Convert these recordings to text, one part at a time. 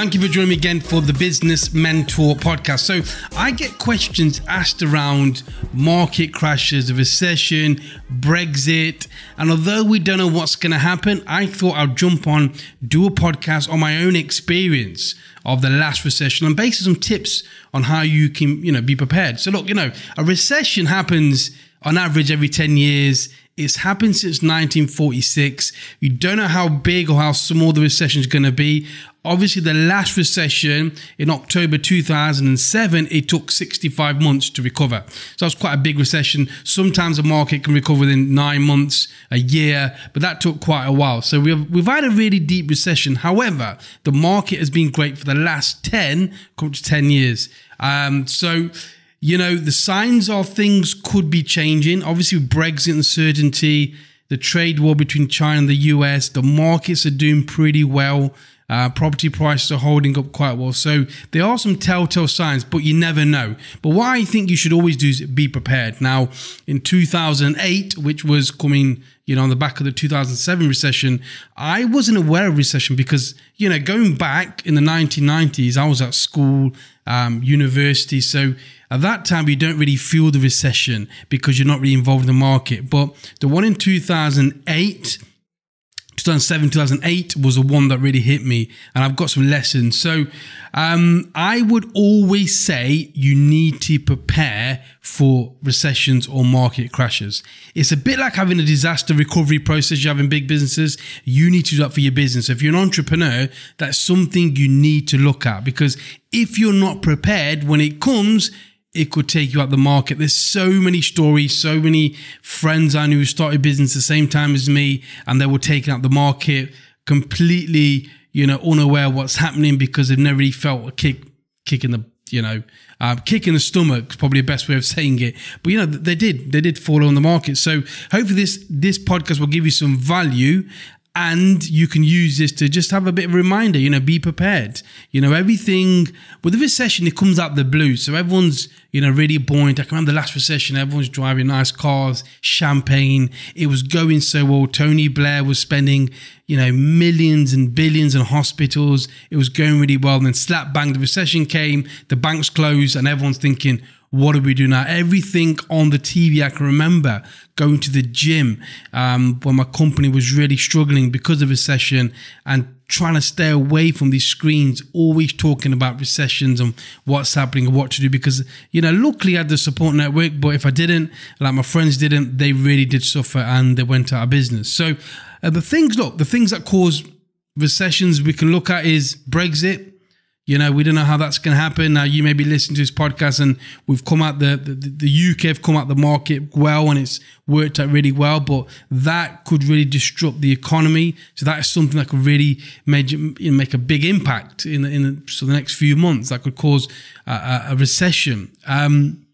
Thank you for joining me again for the Business Mentor podcast. So, I get questions asked around market crashes, recession, Brexit, and although we don't know what's going to happen, I thought I'd jump on, do a podcast on my own experience of the last recession and basically some tips on how you can, you know, be prepared. So, look, you know, a recession happens on average every 10 years it's happened since 1946. You don't know how big or how small the recession is going to be. Obviously, the last recession in October 2007, it took 65 months to recover. So that's quite a big recession. Sometimes a market can recover within nine months, a year, but that took quite a while. So we've, we've had a really deep recession. However, the market has been great for the last 10, come to 10 years. Um, so, you know, the signs of things could be changing. Obviously, with Brexit uncertainty, the trade war between China and the US, the markets are doing pretty well. Uh, property prices are holding up quite well. So there are some telltale signs, but you never know. But what I think you should always do is be prepared. Now, in 2008, which was coming, you know, on the back of the 2007 recession, I wasn't aware of recession because, you know, going back in the 1990s, I was at school, um, university. So at that time, you don't really feel the recession because you're not really involved in the market. But the one in 2008, 2007, 2008 was the one that really hit me, and I've got some lessons. So, um, I would always say you need to prepare for recessions or market crashes. It's a bit like having a disaster recovery process you have in big businesses. You need to do that for your business. If you're an entrepreneur, that's something you need to look at because if you're not prepared when it comes, it could take you out the market. There's so many stories, so many friends I knew who started business the same time as me, and they were taken out the market completely, you know, unaware what's happening because they've never really felt a kick, kick in the, you know, uh, kick in the stomach. Probably the best way of saying it. But you know, they did, they did fall on the market. So hopefully this this podcast will give you some value and you can use this to just have a bit of a reminder you know be prepared. You know everything with the recession it comes out the blue. So everyone's you know really buoyant. I can remember the last recession everyone's driving nice cars champagne. It was going so well. Tony Blair was spending you know millions and billions in hospitals. It was going really well. And then slap bang the recession came the banks closed and everyone's thinking what do we do now? Everything on the TV, I can remember going to the gym um, when my company was really struggling because of recession and trying to stay away from these screens, always talking about recessions and what's happening and what to do. Because, you know, luckily I had the support network, but if I didn't, like my friends didn't, they really did suffer and they went out of business. So uh, the things, look, the things that cause recessions we can look at is Brexit you know, we don't know how that's going to happen. Now, you may be listening to this podcast and we've come out the, the, the UK have come out the market well and it's worked out really well, but that could really disrupt the economy. So that is something that could really make, make a big impact in the, in the, so the next few months. That could cause a, a recession. Um,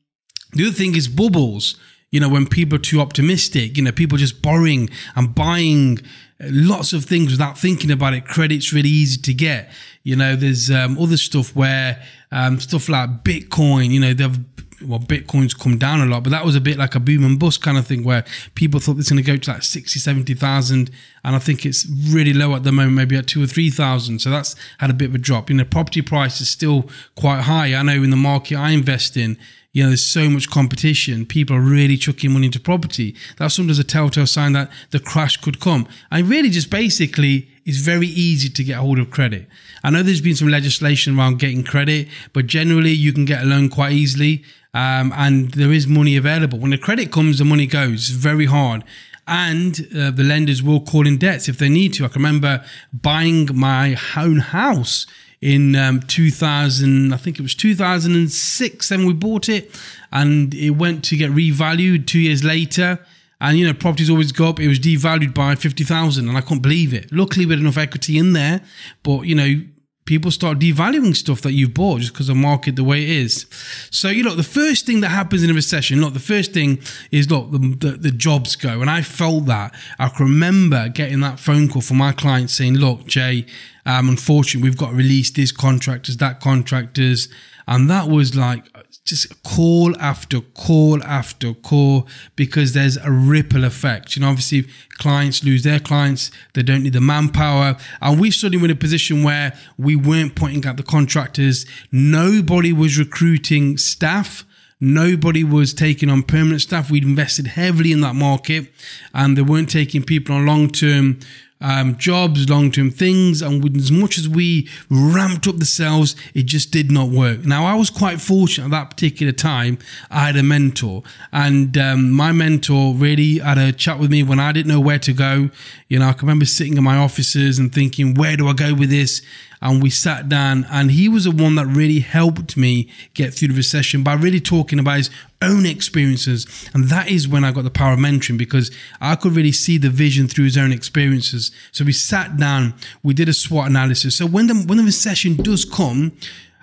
the other thing is bubbles. You know, when people are too optimistic, you know, people just borrowing and buying lots of things without thinking about it. Credit's really easy to get. You know, there's um, other stuff where um, stuff like Bitcoin, you know, they've well, Bitcoin's come down a lot, but that was a bit like a boom and bust kind of thing where people thought it's going to go to like 60, 70,000. And I think it's really low at the moment, maybe at two or 3,000. So that's had a bit of a drop. You know, property price is still quite high. I know in the market I invest in, you know, there's so much competition. People are really chucking money into property. That's sometimes a telltale sign that the crash could come. And really, just basically, it's very easy to get hold of credit. I know there's been some legislation around getting credit, but generally, you can get a loan quite easily. Um, and there is money available. When the credit comes, the money goes. It's very hard and uh, the lenders will call in debts if they need to. I can remember buying my own house in um, 2000, I think it was 2006, and we bought it and it went to get revalued two years later. And, you know, properties always go up. It was devalued by 50,000 and I can't believe it. Luckily, we had enough equity in there, but, you know, people start devaluing stuff that you've bought just because of market the way it is. So, you know, the first thing that happens in a recession, look, the first thing is, look, the, the, the, jobs go. And I felt that. I can remember getting that phone call from my client saying, look, Jay, um, unfortunately, we've got to release these contractors, that contractors. And that was like just call after call after call because there's a ripple effect. You know, obviously clients lose their clients, they don't need the manpower. And we suddenly were in a position where we weren't pointing out the contractors. Nobody was recruiting staff. Nobody was taking on permanent staff. We'd invested heavily in that market and they weren't taking people on long term um, jobs, long term things. And as much as we ramped up the sales, it just did not work. Now, I was quite fortunate at that particular time. I had a mentor, and um, my mentor really had a chat with me when I didn't know where to go. You know, I can remember sitting in my offices and thinking, where do I go with this? And we sat down and he was the one that really helped me get through the recession by really talking about his own experiences. And that is when i got the power of mentoring because i could really see the vision through his own experiences. So we sat down we did a swot analysis. So when the when the recession does come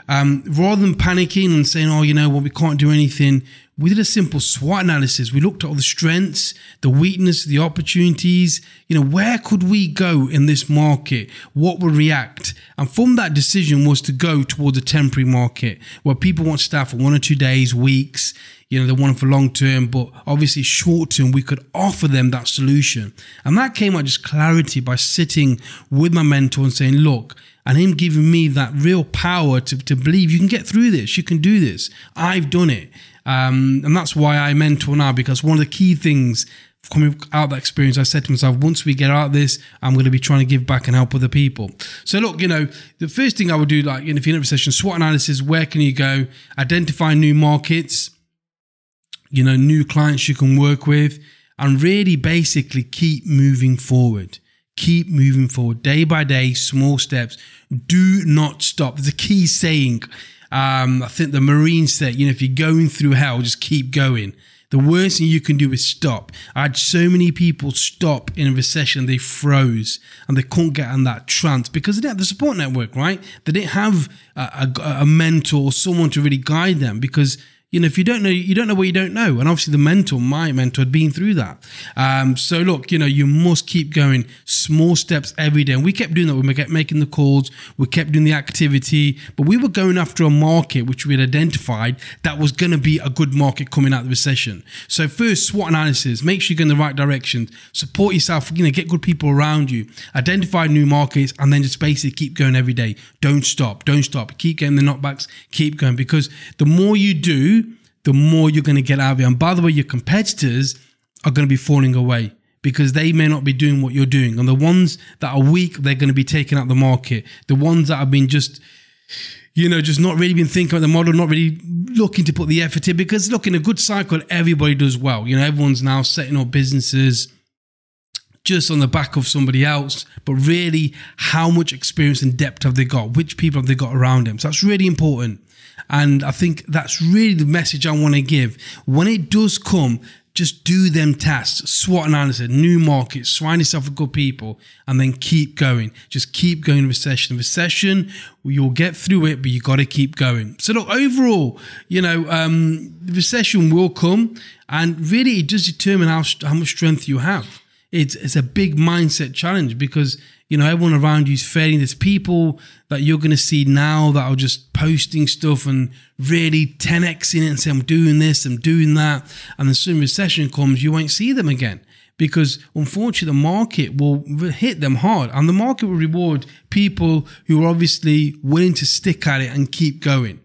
um, rather than panicking and saying, oh, you know what, well, we can't do anything, we did a simple SWOT analysis. We looked at all the strengths, the weakness, the opportunities. You know, where could we go in this market? What would react? And from that decision was to go towards a temporary market where people want staff for one or two days, weeks. You know, they want them for long term, but obviously short term, we could offer them that solution. And that came out just clarity by sitting with my mentor and saying, look, and him giving me that real power to, to believe you can get through this, you can do this. I've done it. Um, and that's why I mentor now, because one of the key things coming out that experience, I said to myself, once we get out of this, I'm going to be trying to give back and help other people. So look, you know, the first thing I would do, like in a in a recession, SWOT analysis, where can you go? Identify new markets, you know, new clients you can work with, and really basically keep moving forward. Keep moving forward day by day, small steps. Do not stop. There's a key saying. Um, I think the Marine said, you know, if you're going through hell, just keep going. The worst thing you can do is stop. I had so many people stop in a recession they froze and they couldn't get in that trance because they didn't have the support network, right? They didn't have a, a, a mentor or someone to really guide them because you know, if you don't know, you don't know what you don't know. And obviously, the mentor, my mentor, had been through that. Um, so look, you know, you must keep going small steps every day. And we kept doing that. We kept making the calls. We kept doing the activity, but we were going after a market which we had identified that was going to be a good market coming out of the recession. So first, SWOT analysis. Make sure you're in the right direction. Support yourself. You know, get good people around you. Identify new markets, and then just basically keep going every day. Don't stop. Don't stop. Keep getting the knockbacks. Keep going because the more you do, the more you're going to get out of it. And by the way, your competitors are going to be falling away because they may not be doing what you're doing. And the ones that are weak, they're going to be taken out the market. The ones that have been just, you know, just not really been thinking about the model, not really looking to put the effort in. Because look, in a good cycle, everybody does well. You know, everyone's now setting up businesses just on the back of somebody else, but really how much experience and depth have they got? Which people have they got around them? So that's really important. And I think that's really the message I want to give. When it does come, just do them tasks, SWOT analysis, new markets, find yourself a good people, and then keep going. Just keep going recession. Recession, you'll get through it, but you got to keep going. So look, overall, you know, um, the recession will come, and really it does determine how, how much strength you have. It's, it's a big mindset challenge because you know, everyone around you is failing. There's people that you're going to see now that are just posting stuff and really 10xing it and say, I'm doing this, I'm doing that. And then soon recession comes, you won't see them again because unfortunately the market will hit them hard and the market will reward people who are obviously willing to stick at it and keep going.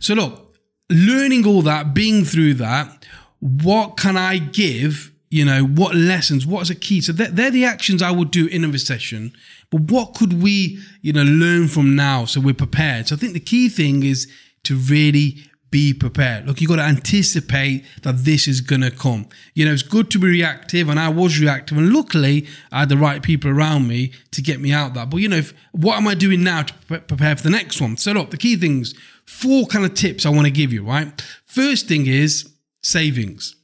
So look, learning all that, being through that, what can I give you know what lessons what's a key? So they're, they're, the actions i would do in a recession but what could we you know learn from now so we're prepared? So i think the key thing is to really be prepared. Look you got to anticipate that this is going to come. You know it's good to be reactive and i was reactive and luckily i had the right people around me to get me out that. But you know if, what am i doing now to prepare for the next one? So look the key things four kind of tips i want to give you right? First thing is savings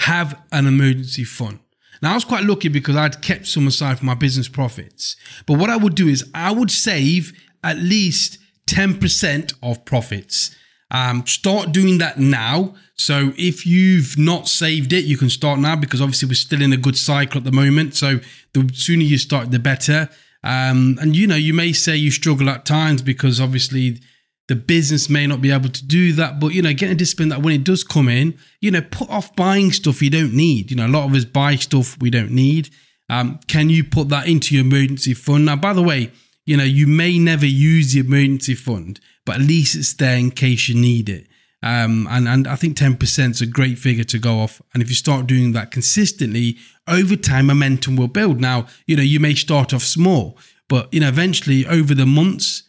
have an emergency fund. Now, I was quite lucky because I'd kept some aside for my business profits. But what I would do is I would save at least 10% of profits. Um, start doing that now. So if you've not saved it, you can start now because obviously we're still in a good cycle at the moment. So the sooner you start, the better. Um, and you know, you may say you struggle at times because obviously the business may not be able to do that. But you know, get a discipline that when it does come in, you know, put off buying stuff you don't need. You know, a lot of us buy stuff we don't need. Um, can you put that into your emergency fund? Now, by the way, you know, you may never use the emergency fund, but at least it's there in case you need it. Um, and, and I think 10% is a great figure to go off. And if you start doing that consistently, over time, momentum will build. Now, you know, you may start off small, but, you know, eventually over the months,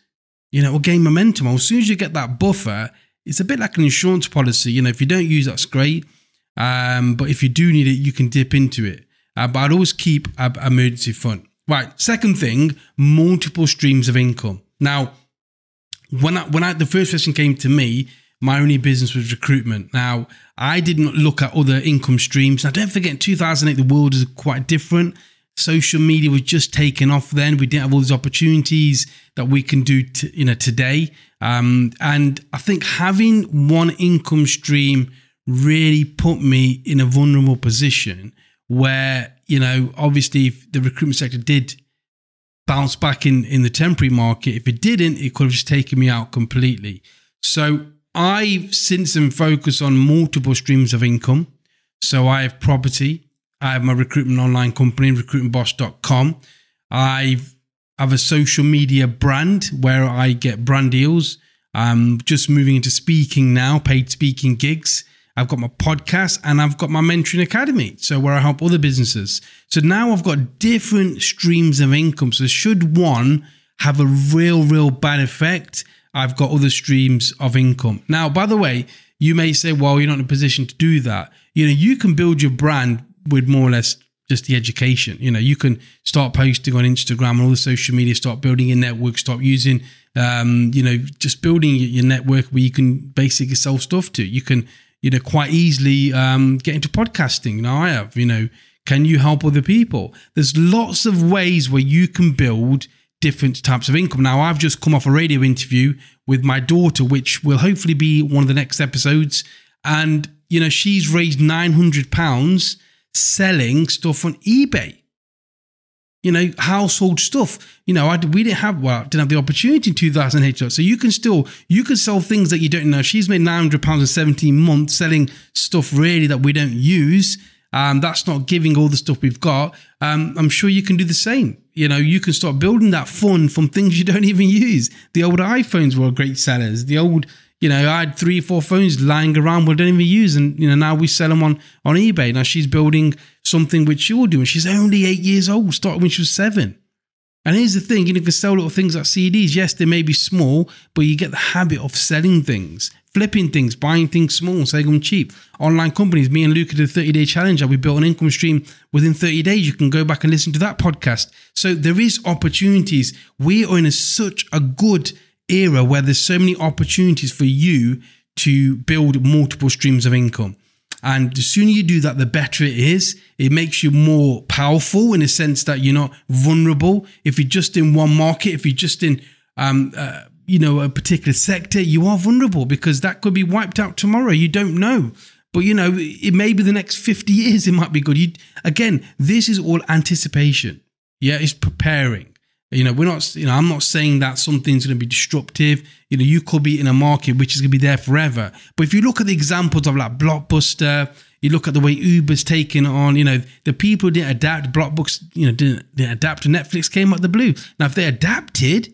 you know, will gain momentum. As soon as you get that buffer, it's a bit like an insurance policy. You know, if you don't use that's great. Um, but if you do need it, you can dip into it. Uh, but I'd always keep an emergency fund. Right. Second thing, multiple streams of income. Now, when I, when I, the first question came to me, my only business was recruitment. Now, I didn't look at other income streams. Now, don't forget, in 2008, the world is quite different. Social media was just taking off then. We didn't have all these opportunities that we can do, to, you know, today. Um, and I think having one income stream really put me in a vulnerable position where you know obviously if the recruitment sector did bounce back in in the temporary market if it didn't it could have just taken me out completely so i've since then focused on multiple streams of income so i have property i have my recruitment online company recruitmentboss.com i have a social media brand where i get brand deals i'm just moving into speaking now paid speaking gigs I've got my podcast and I've got my mentoring academy. So where I help other businesses. So now I've got different streams of income. So should one have a real, real bad effect, I've got other streams of income. Now, by the way, you may say, well, you're not in a position to do that. You know, you can build your brand with more or less just the education. You know, you can start posting on Instagram and all the social media, start building your network, start using, um, you know, just building your network where you can basically sell stuff to. You can you know, quite easily um, get into podcasting. Now I have, you know, can you help other people? There's lots of ways where you can build different types of income. Now I've just come off a radio interview with my daughter, which will hopefully be one of the next episodes. And, you know, she's raised 900 pounds selling stuff on eBay you know, household stuff. You know, I, we didn't have, well, didn't have the opportunity in 2008. So you can still, you can sell things that you don't know. She's made 900 pounds in 17 months selling stuff really that we don't use. Um, that's not giving all the stuff we've got. Um, I'm sure you can do the same. You know, you can start building that fund from things you don't even use. The old iPhones were great sellers. The old you know, I had three, four phones lying around we don't even use, and you know now we sell them on on eBay. Now she's building something which you're doing. She's only eight years old, started when she was seven. And here's the thing: you know, you can sell little things like CDs. Yes, they may be small, but you get the habit of selling things, flipping things, buying things small, selling them cheap. Online companies. Me and Luca did a 30 day challenge. We built an income stream within 30 days. You can go back and listen to that podcast. So there is opportunities. We are in a, such a good era where there's so many opportunities for you to build multiple streams of income. And the sooner you do that, the better it is. It makes you more powerful in a sense that you're not vulnerable. If you're just in one market, if you're just in, um, uh, you know, a particular sector, you are vulnerable because that could be wiped out tomorrow. You don't know. But you know, it may be the next 50 years, it might be good. You, again, this is all anticipation. Yeah, it's preparing. You know, we're not, you know, I'm not saying that something's going to be disruptive. You know, you could be in a market which is going to be there forever. But if you look at the examples of like Blockbuster, you look at the way Uber's taken on, you know, the people didn't adapt, Blockbuster, you know, didn't, didn't adapt to Netflix came out the blue. Now, if they adapted,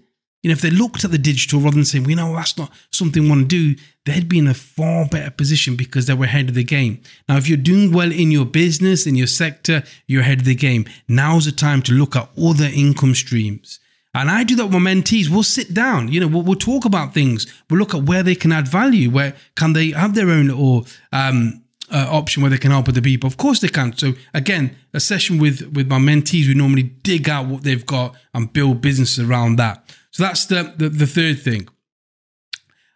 you know, if they looked at the digital rather than saying, well, you know, that's not something we want to do, they'd be in a far better position because they were ahead of the game. Now, if you're doing well in your business, in your sector, you're ahead of the game. Now's the time to look at other income streams. And I do that with my mentees. We'll sit down, you know, we'll, we'll talk about things. We'll look at where they can add value, where can they have their own little um, uh, option where they can help other people. Of course they can. So again, a session with with my mentees, we normally dig out what they've got and build businesses around that. So that's the, the, the third thing.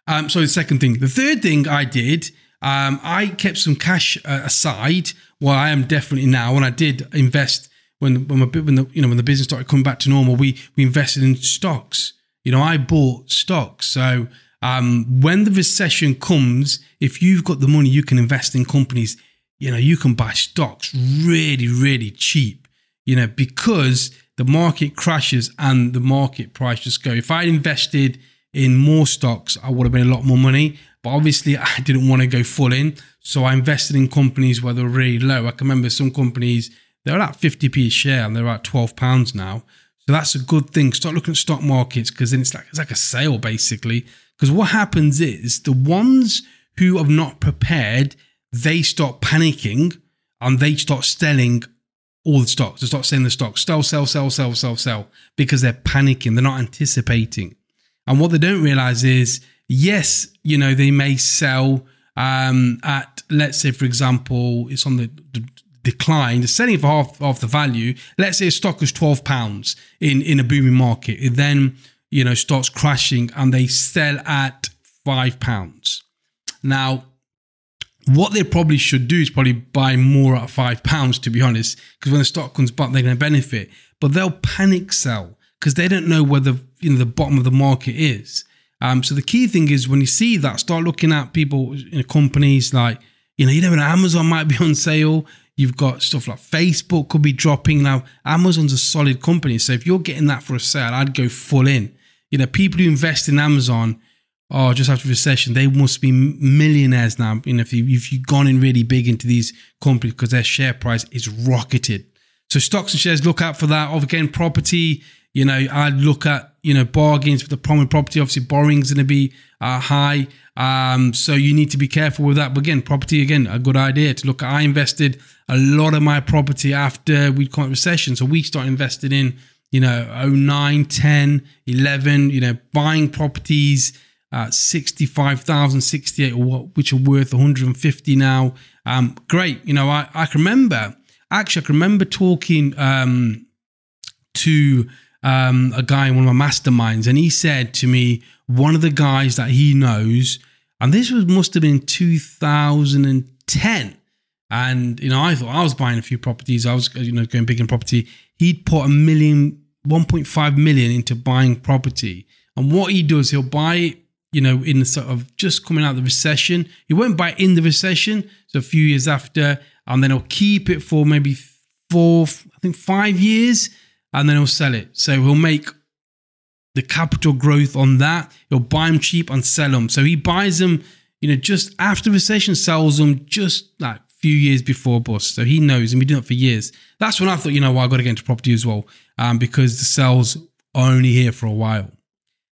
Um, so the second thing. The third thing I did, um, I kept some cash uh, aside. Well, I am definitely now, and I did invest when when, when the you know when the business started coming back to normal. We we invested in stocks. You know, I bought stocks. So um, when the recession comes, if you've got the money, you can invest in companies. You know, you can buy stocks really, really cheap. You know, because the market crashes and the market price just go. If I invested in more stocks, I would have been a lot more money. But obviously, I didn't want to go full in. So I invested in companies where they were really low. I can remember some companies, they're at 50p a share and they're at 12 pounds now. So that's a good thing. Start looking at stock markets because then it's like it's like a sale basically. Because what happens is the ones who have not prepared, they start panicking and they start selling all the stocks. They start selling the stocks. Sell, sell, sell, sell, sell, sell. Because they're panicking. They're not anticipating. And what they don't realize is, yes, you know, they may sell um, at, let's say, for example, it's on the, the decline, they're selling for half, half the value. Let's say a stock is 12 pounds in, in a booming market. It then, you know, starts crashing and they sell at five pounds. Now, what they probably should do is probably buy more at five pounds, to be honest, because when the stock comes back, they're going to benefit. But they'll panic sell because they don't know where the you know the bottom of the market is. Um, so the key thing is when you see that, start looking at people in companies like you know you never know Amazon might be on sale. You've got stuff like Facebook could be dropping now. Amazon's a solid company, so if you're getting that for a sale, I'd go full in. You know, people who invest in Amazon, oh, just after recession, they must be millionaires now. You know, if, you, if you've gone in really big into these companies because their share price is rocketed. So stocks and shares, look out for that. Of again, property, you know, I'd look at, you know, bargains for the prominent property. Obviously, borrowing's going to be uh, high. Um, so you need to be careful with that. But again, property, again, a good idea to look at. I invested a lot of my property after we caught recession. So we started investing in, you know, 09, 10, 11, you know, buying properties at 65,000, 68, which are worth 150 now. Um, great. You know, I, I can remember, actually, I can remember talking um, to um, a guy in one of my masterminds, and he said to me, one of the guys that he knows, and this was must have been 2010 and you know, I thought I was buying a few properties. I was you know going big in property. He'd put a million, 1.5 million into buying property. And what he does, he'll buy you know, in the sort of just coming out of the recession. He won't buy in the recession, so a few years after, and then he'll keep it for maybe four, I think five years, and then he'll sell it. So he'll make the capital growth on that. He'll buy them cheap and sell them. So he buys them, you know, just after recession, sells them just like few years before bust. So he knows, and we do that for years. That's when I thought, you know, well, I got to get into property as well, um, because the sales are only here for a while.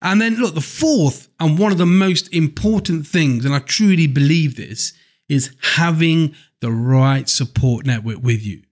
And then look, the fourth and one of the most important things, and I truly believe this, is having the right support network with you.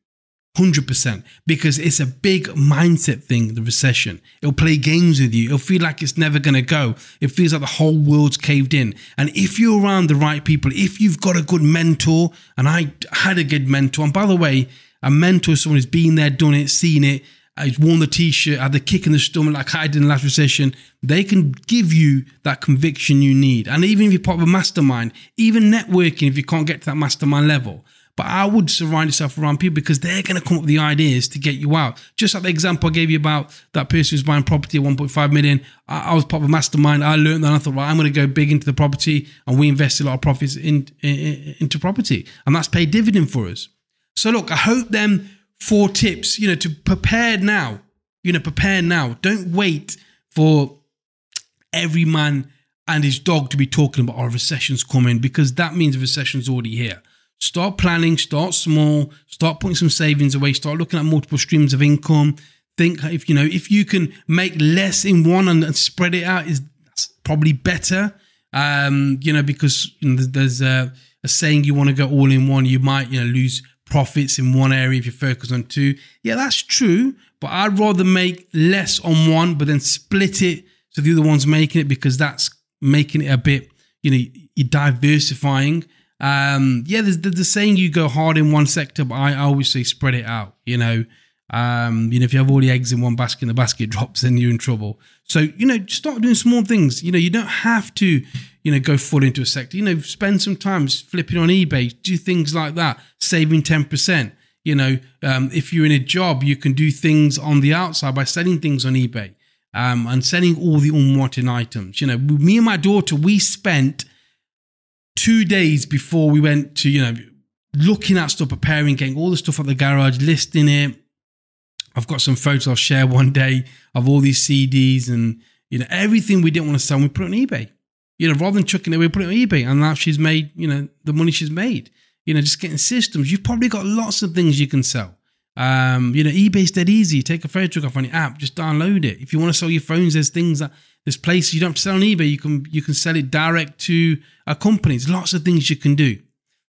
100% because it's a big mindset thing the recession. It'll play games with you. It'll feel like it's never going to go. It feels like the whole world's caved in. And if you're around the right people if you've got a good mentor and i had a good mentor and by the way a mentor is someone who's been there done it seen it uh, has worn the t-shirt had the kick in the stomach like i did in the last recession they can give you that conviction you need. And even if you're part of a mastermind even networking if you can't get to that mastermind level but I would surround yourself around people because they're going to come up with the ideas to get you out. Just like the example I gave you about that person who's buying property at 1.5 million. I, I was part of a mastermind. I learned that I thought, right, I'm going to go big into the property and we invested a lot of profits in, in, into property. And that's paid dividend for us. So look, I hope them four tips, you know, to prepare now, you know, prepare now. Don't wait for every man and his dog to be talking about our oh, recession's coming because that means the recession's already here. Start planning, start small, start putting some savings away, start looking at multiple streams of income. Think if you know if you can make less in one and, and spread it out is probably better. Um, you know, because you know, there's a, a saying you want to go all in one, you might you know lose profits in one area if you focus on two. Yeah, that's true, but I'd rather make less on one, but then split it so the other one's making it because that's making it a bit, you know, you're diversifying. Um, yeah, there's, the saying you go hard in one sector, but I always say spread it out. You know, um, you know, if you have all the eggs in one basket and the basket drops, then you're in trouble. So, you know, start doing small things. You know, you don't have to, you know, go full into a sector. You know, spend some time flipping on eBay, do things like that, saving 10%. You know, um, if you're in a job, you can do things on the outside by selling things on eBay. um, and selling all the unwanted items. You know, me and my daughter, we spent two days before we went to, you know, looking at stuff, preparing, getting all the stuff at the garage, listing it. I've got some photos I'll share one day of all these CDs and, you know, everything we didn't want to sell, we put it on eBay. You know, rather than chucking it, we put it on eBay. And now she's made, you know, the money she's made. You know, just getting systems. You've probably got lots of things you can sell. Um, you know, eBay's dead easy. Take a photograph on your app, just download it. If you want to sell your phones, there's things that there's places you don't have to sell on eBay. You can you can sell it direct to a company. There's lots of things you can do.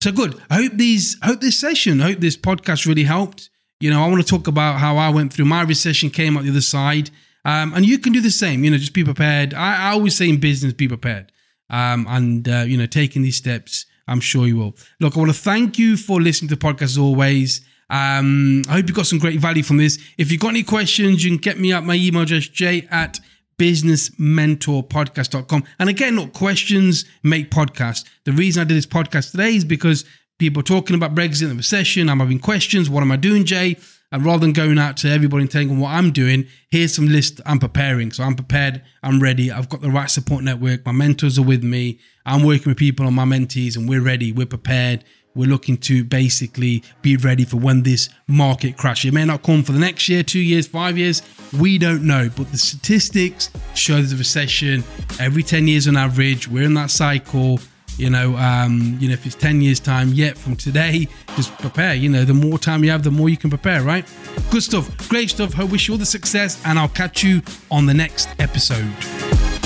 So good. I hope these I hope this session, I hope this podcast really helped. You know, I want to talk about how I went through my recession, came out the other side. Um, and you can do the same, you know, just be prepared. I, I always say in business, be prepared. Um, and, uh, you know, taking these steps, I'm sure you will. Look, I want to thank you for listening to the podcast as always. Um, I hope you got some great value from this. If you've got any questions, you can get me at my email address, j at businessmentorpodcast.com. And again, look, questions make podcasts. The reason I did this podcast today is because people are talking about Brexit and the recession. I'm having questions. What am I doing, Jay? And rather than going out to everybody and telling them what I'm doing, here's some list I'm preparing. So I'm prepared. I'm ready. I've got the right support network. My mentors are with me. I'm working with people on my mentees and we're ready. We're prepared. We're looking to basically be ready for when this market crash. It may not come for the next year, two years, five years. We don't know. But the statistics show a recession every 10 years on average. We're in that cycle. You know, um, you know, if it's 10 years time yet from today, just prepare. You know, the more time you have, the more you can prepare, right? Good stuff. Great stuff. I wish you all the success, and I'll catch you on the next episode.